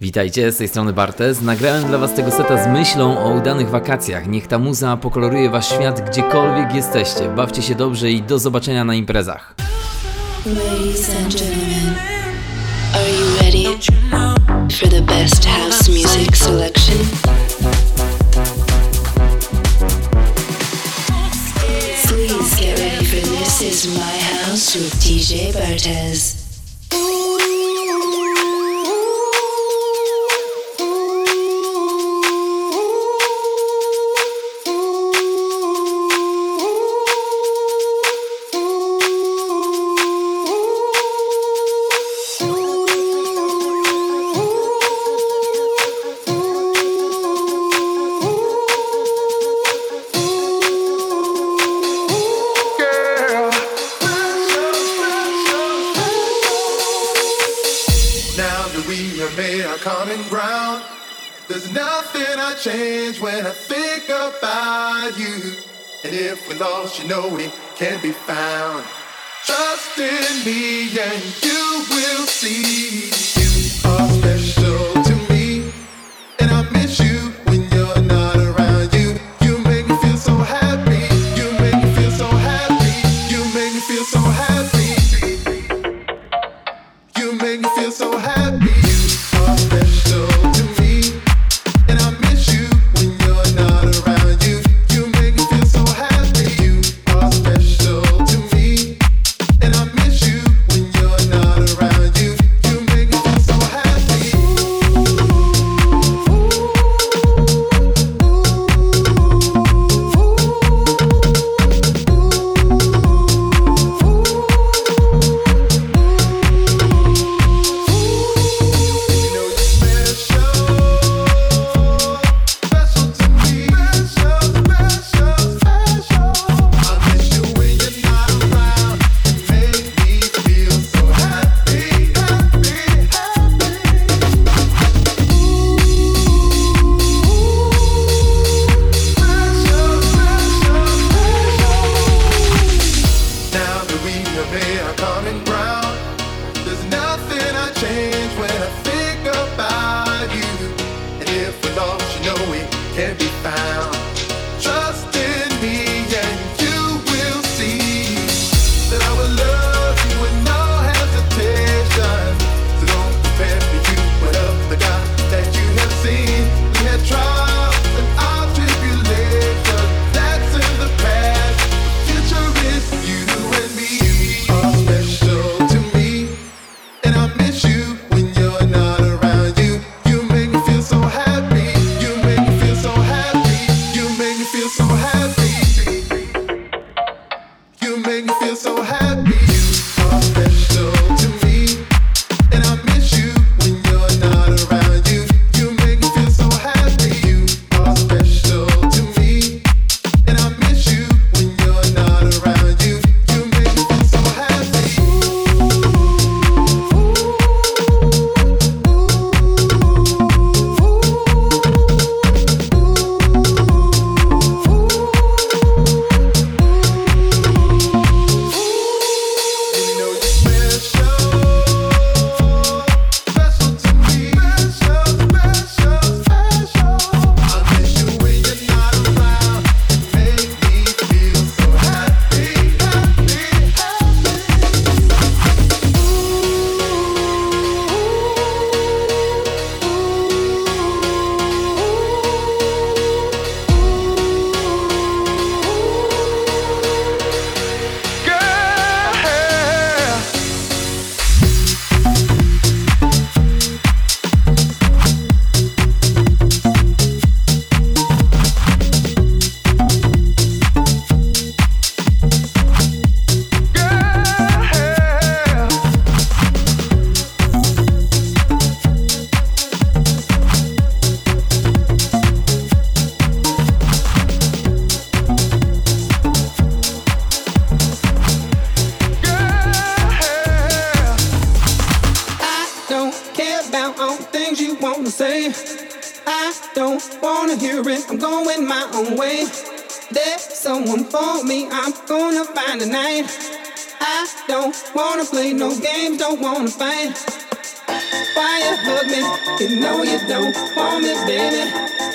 Witajcie, z tej strony Bartes. Nagrałem dla was tego seta z myślą o udanych wakacjach. Niech ta muza pokoloruje wasz świat gdziekolwiek jesteście. Bawcie się dobrze i do zobaczenia na imprezach. This Is My House with DJ Bartez. We're lost, you know we can't be found. Trust in me and you will see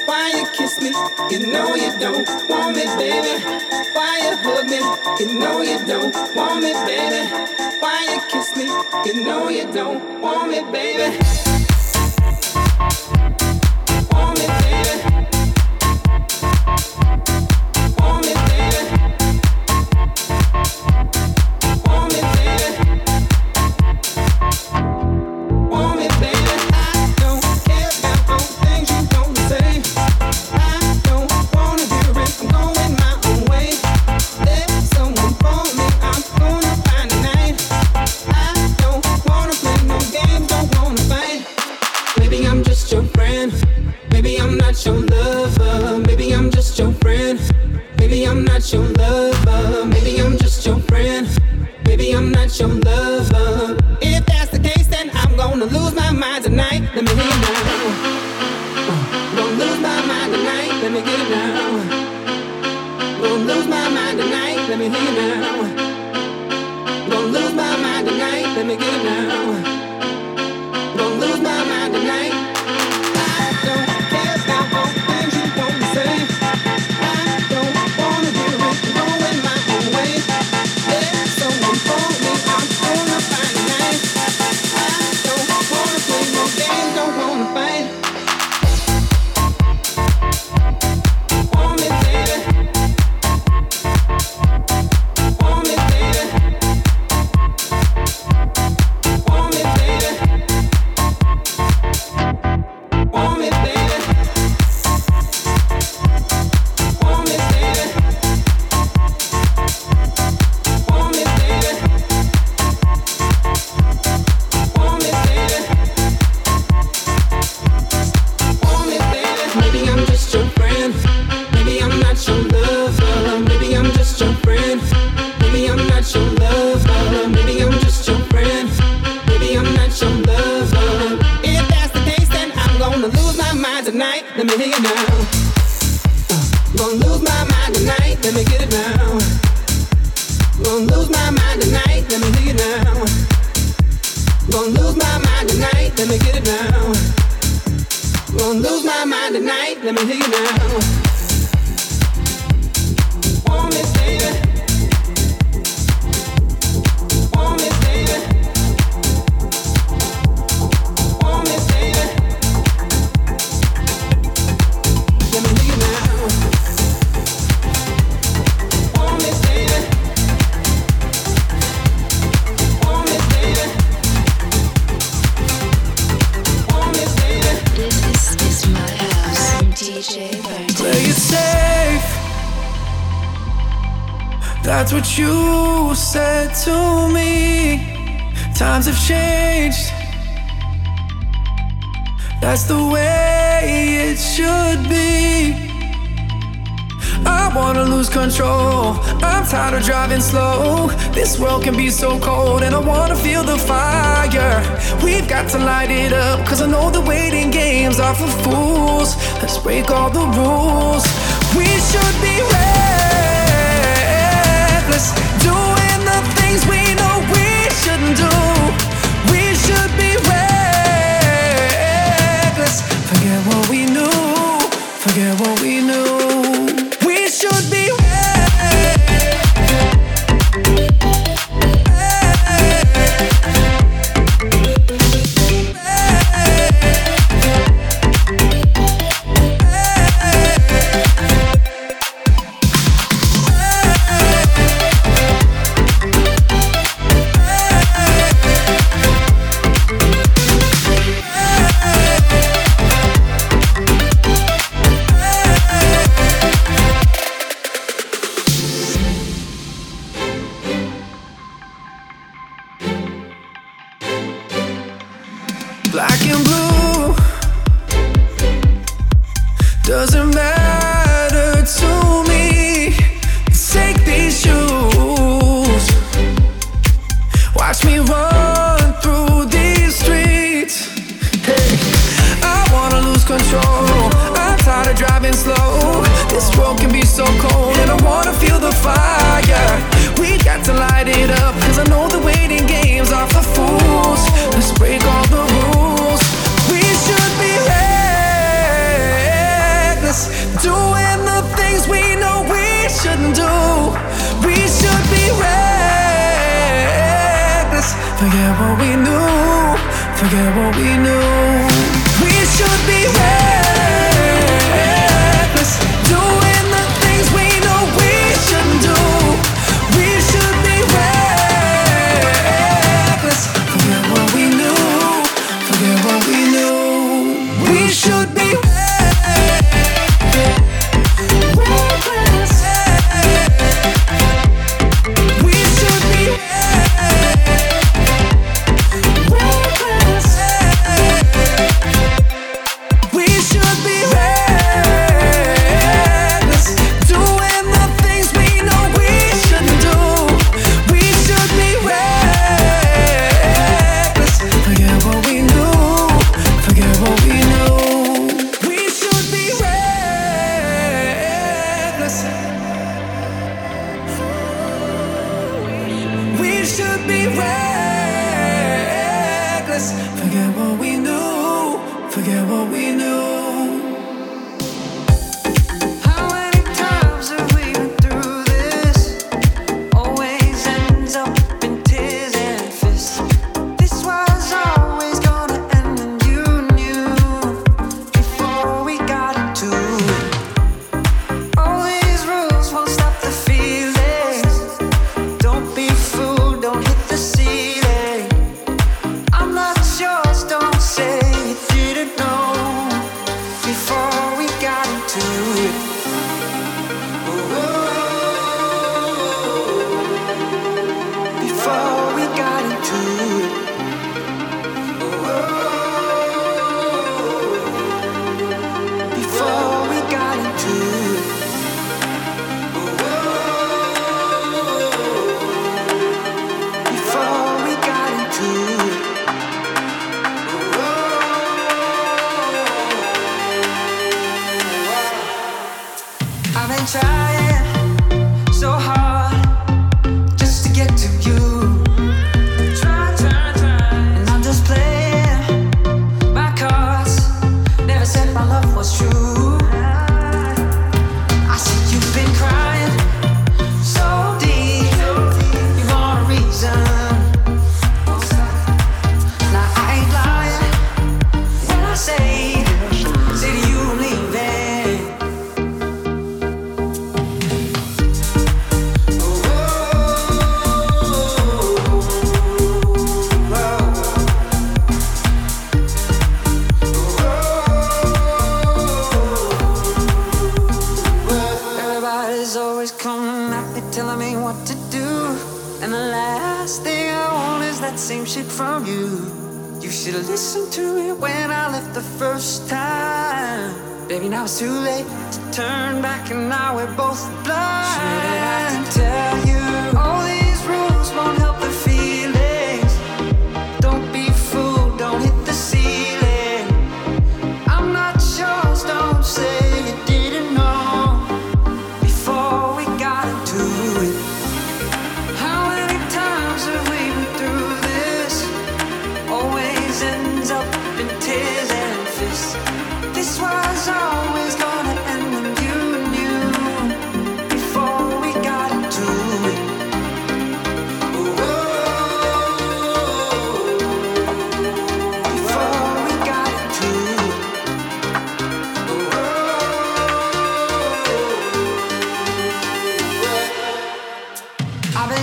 Why you kiss me? You know you don't want me, baby. Why you hug me? You know you don't want me, baby. Why you kiss me? You know you don't want me, baby. Want me, baby. not your lover. Maybe I'm just your friend. Maybe I'm not your lover. If that's the case, then I'm gonna lose my mind tonight. Let me get it down. Uh, gonna lose my mind tonight. Let me get it down. it safe. That's what you said to me. Times have changed. That's the way it should be wanna lose control. I'm tired of driving slow. This world can be so cold, and I wanna feel the fire. We've got to light it up, cause I know the waiting games are for fools. Let's break all the rules. We should be reckless, doing the things we know we shouldn't do. Forget what we knew, forget what we knew. We should be ready.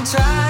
try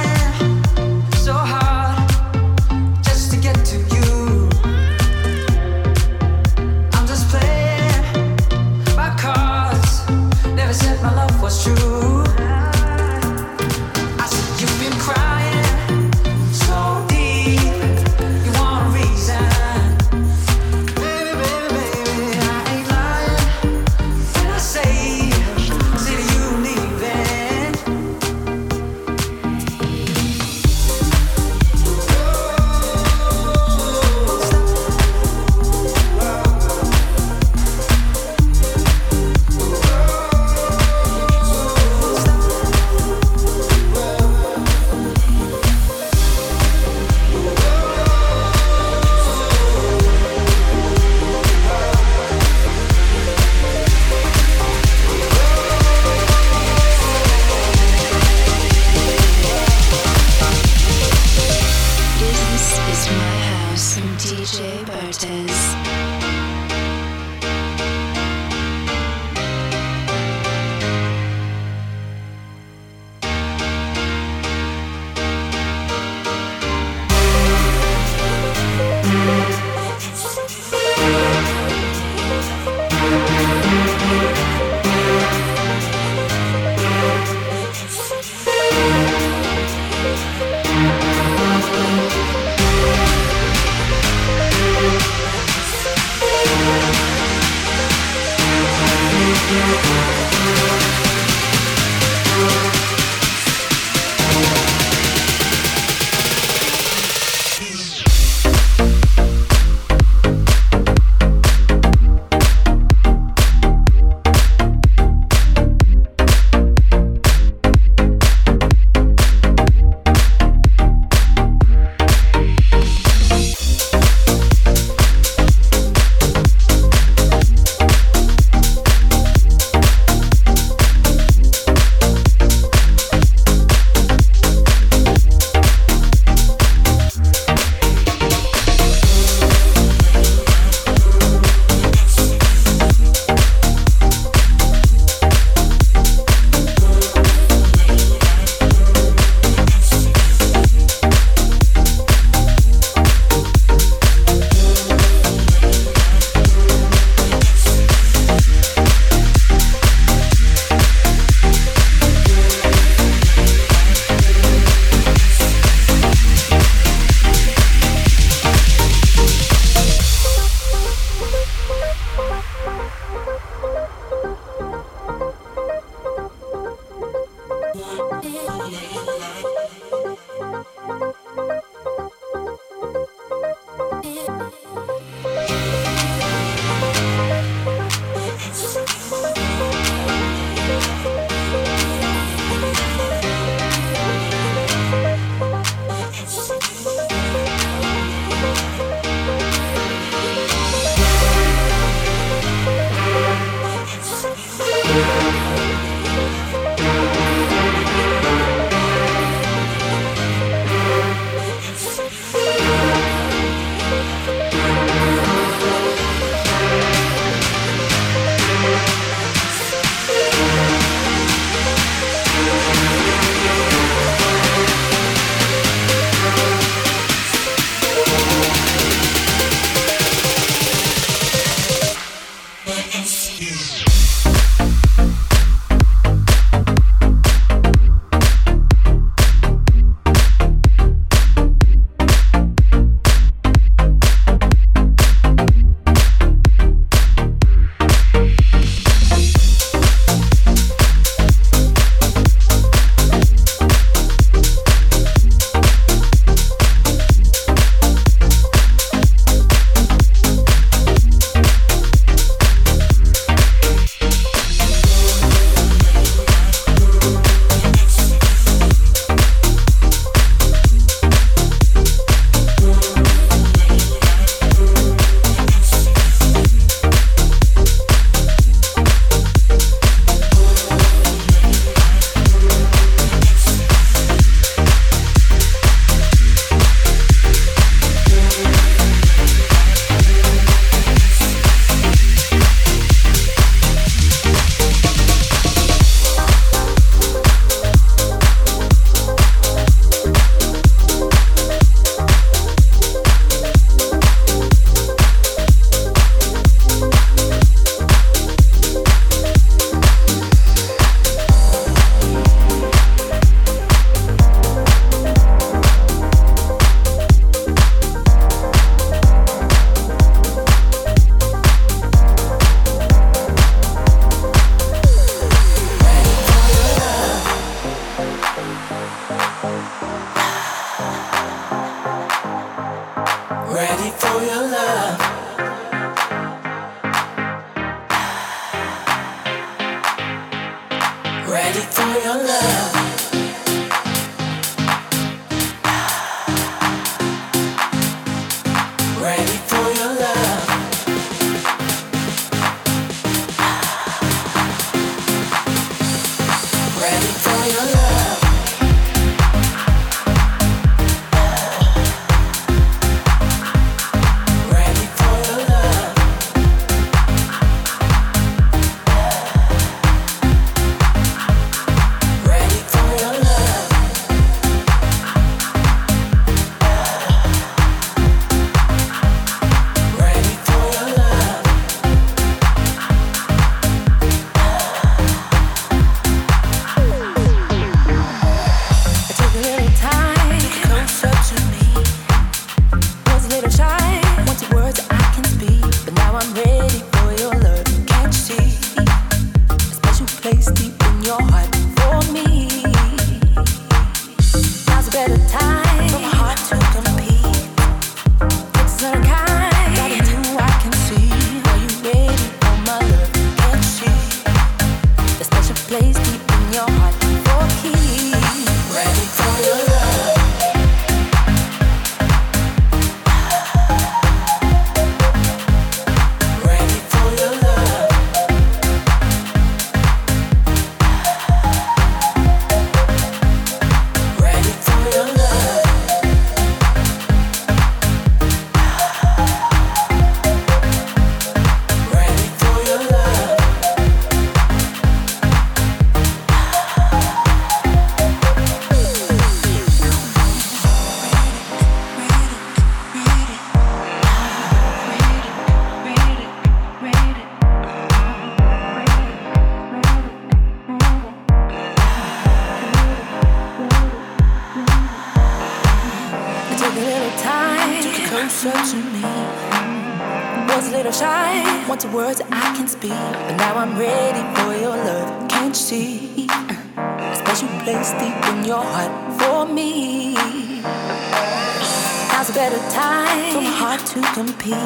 at a time. From hard to compete.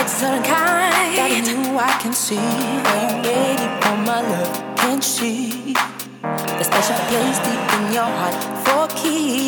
It's certain kind that you I can see. I'm waiting for my love, can she? The special place deep in your heart for keeps.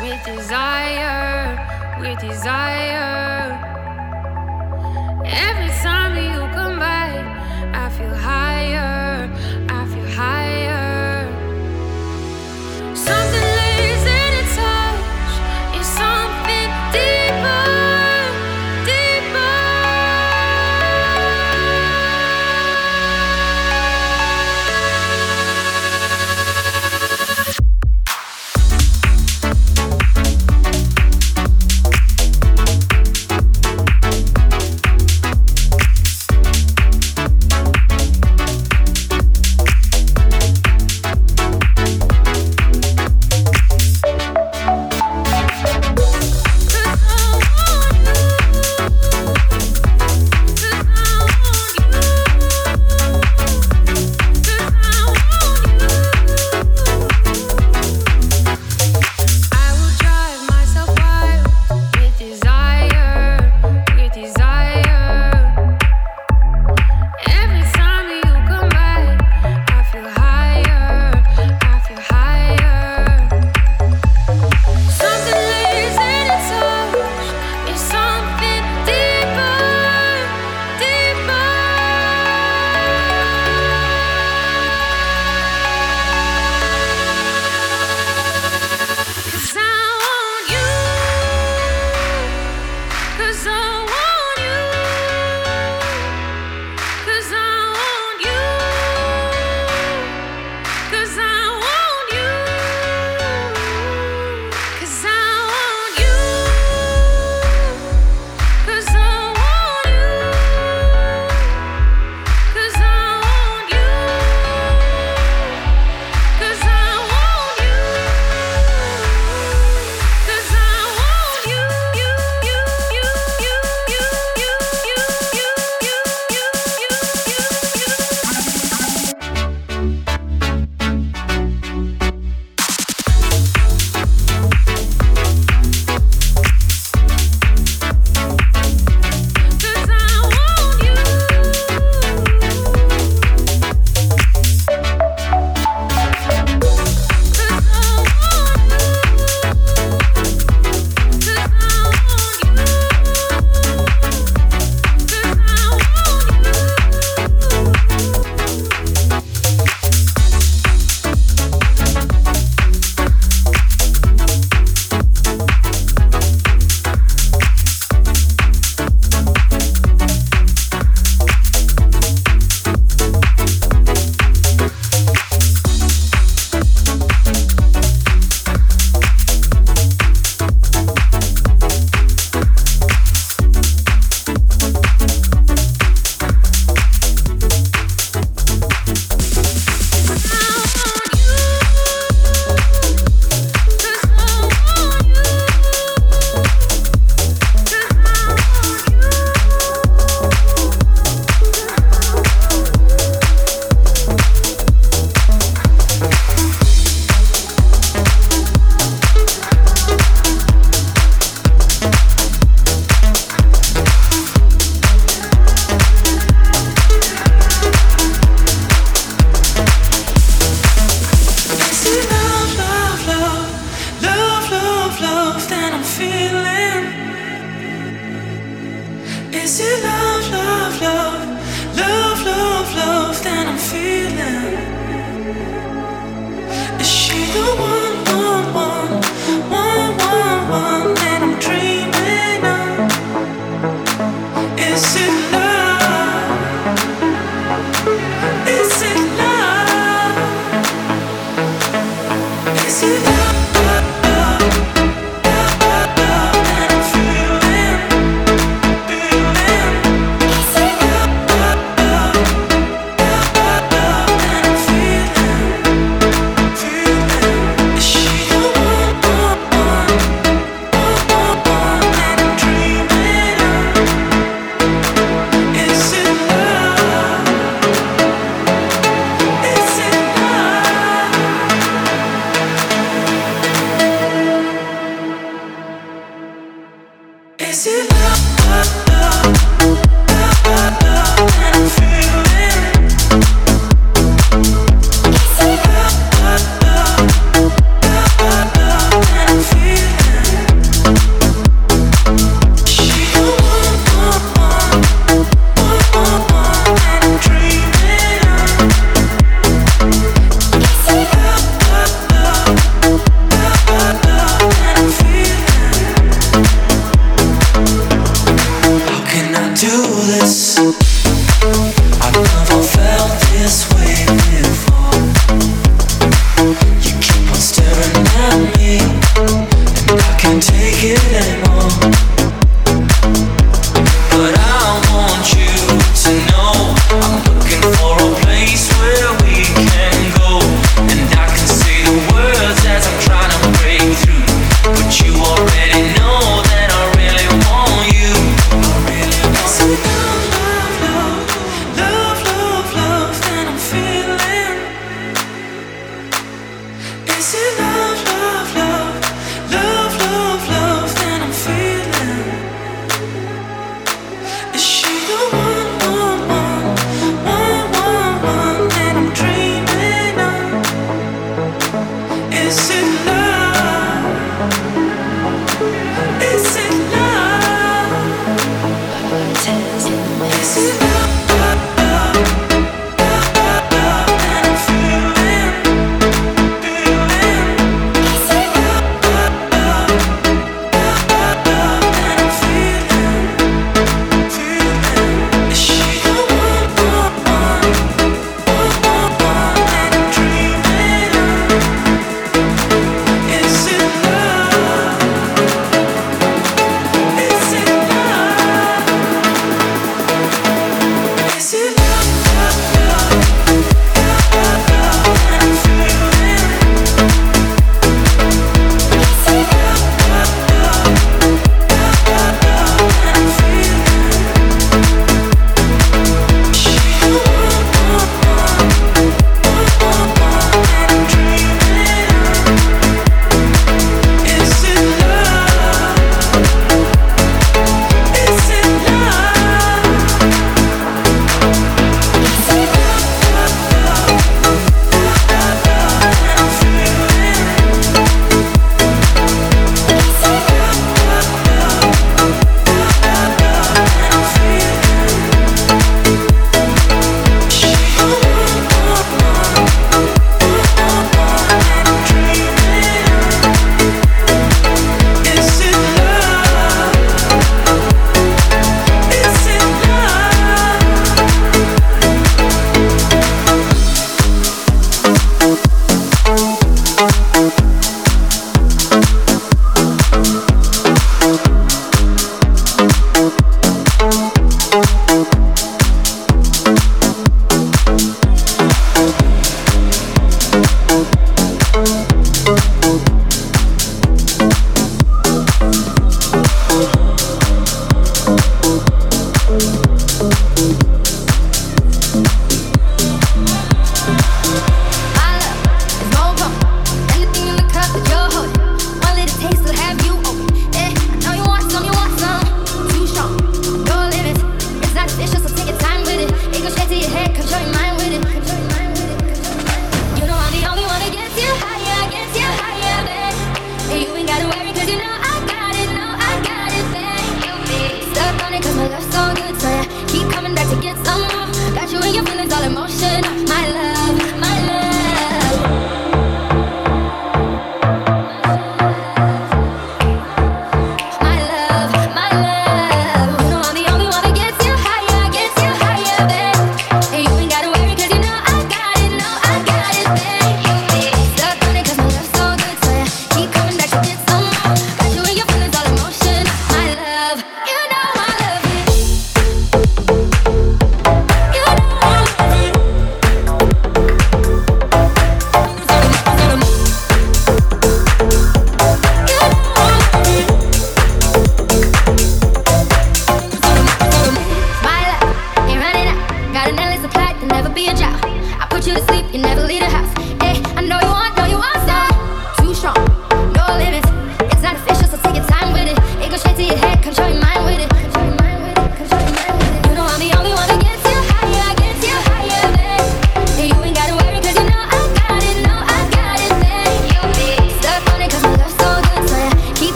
We desire, we desire. Every time you come by, I feel higher. dream.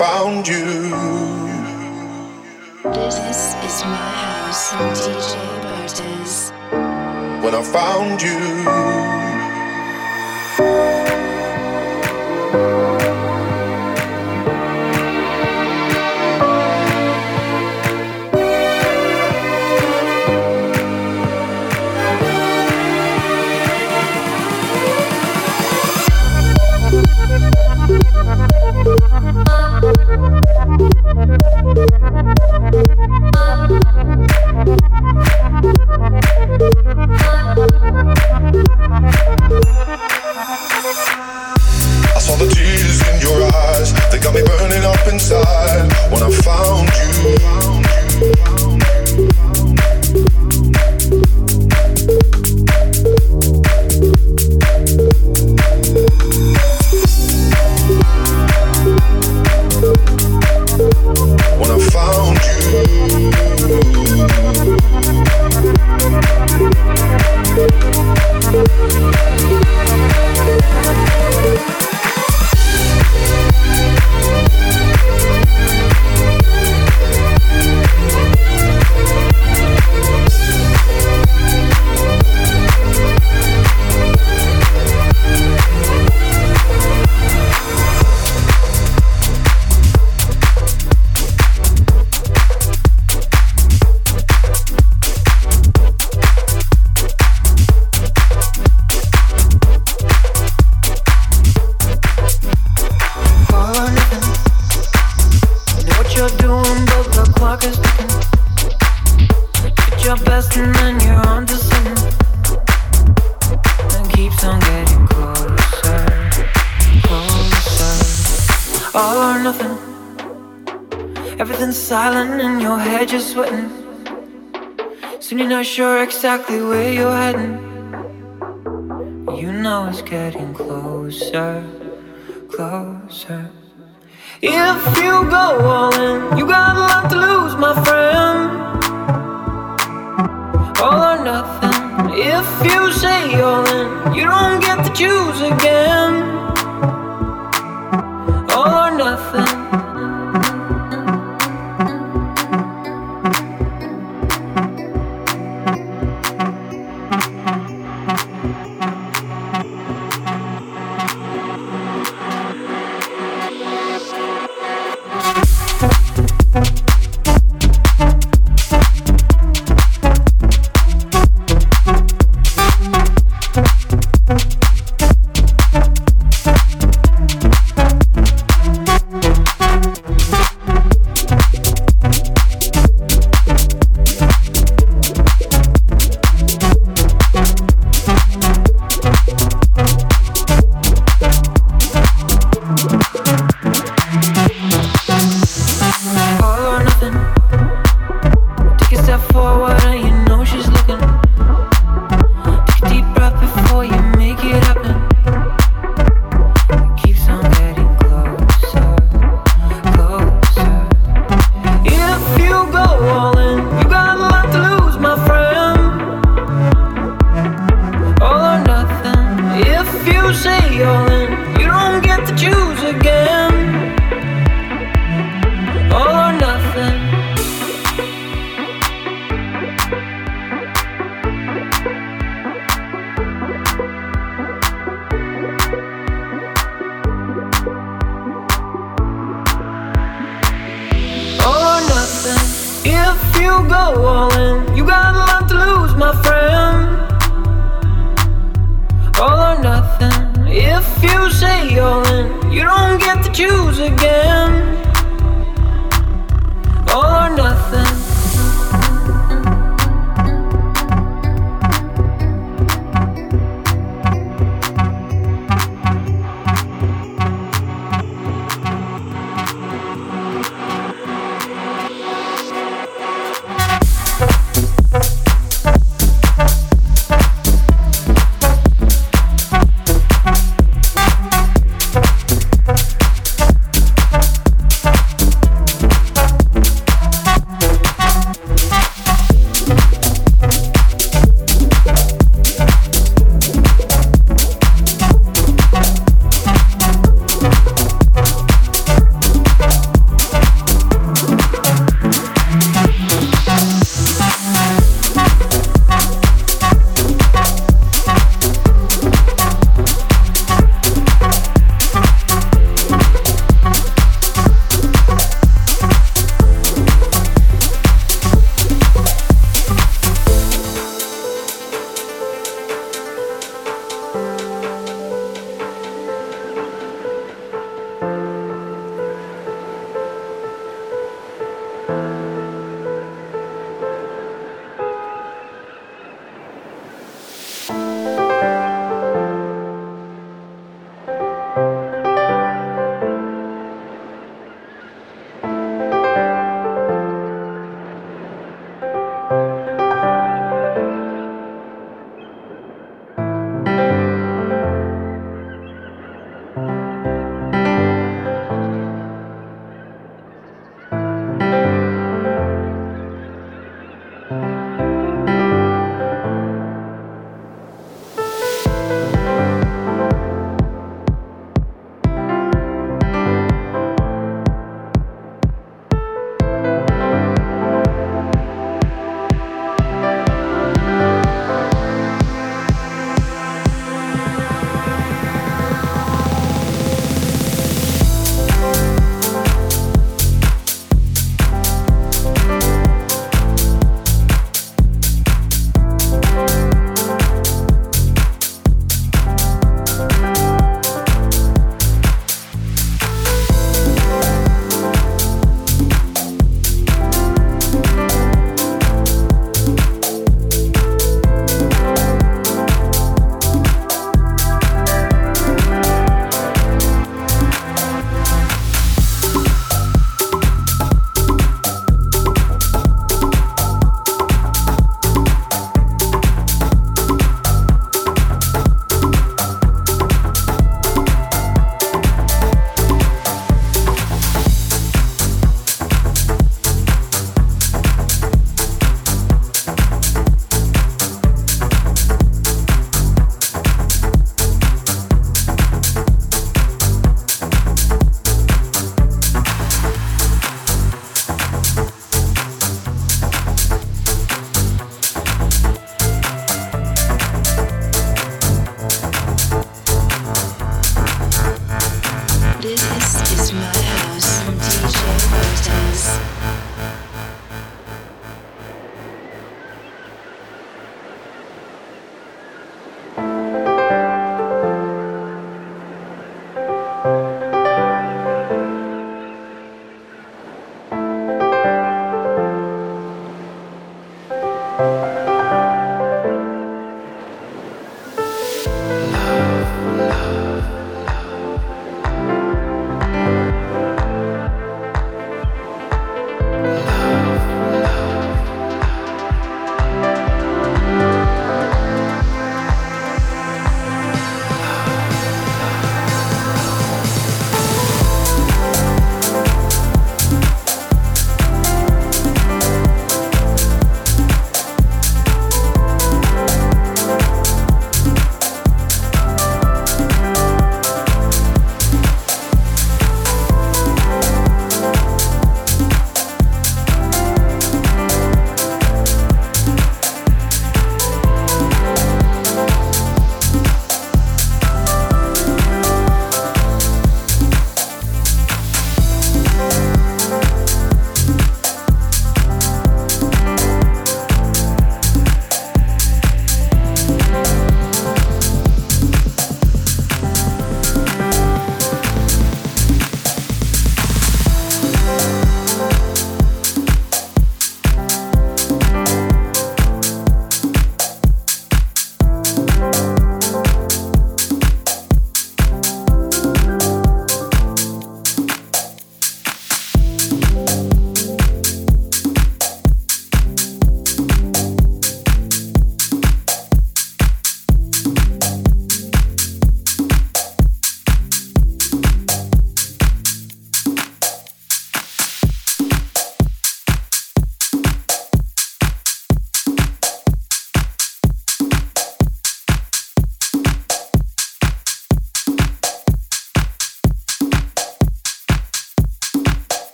found you. This is my house, DJ Bartez. When I found you. all the tears in your eyes. They got me burning up inside when I found you. closer, closer. If you go all in, you got a lot to lose, my friend. All or nothing. If you say all in, you don't get to choose again.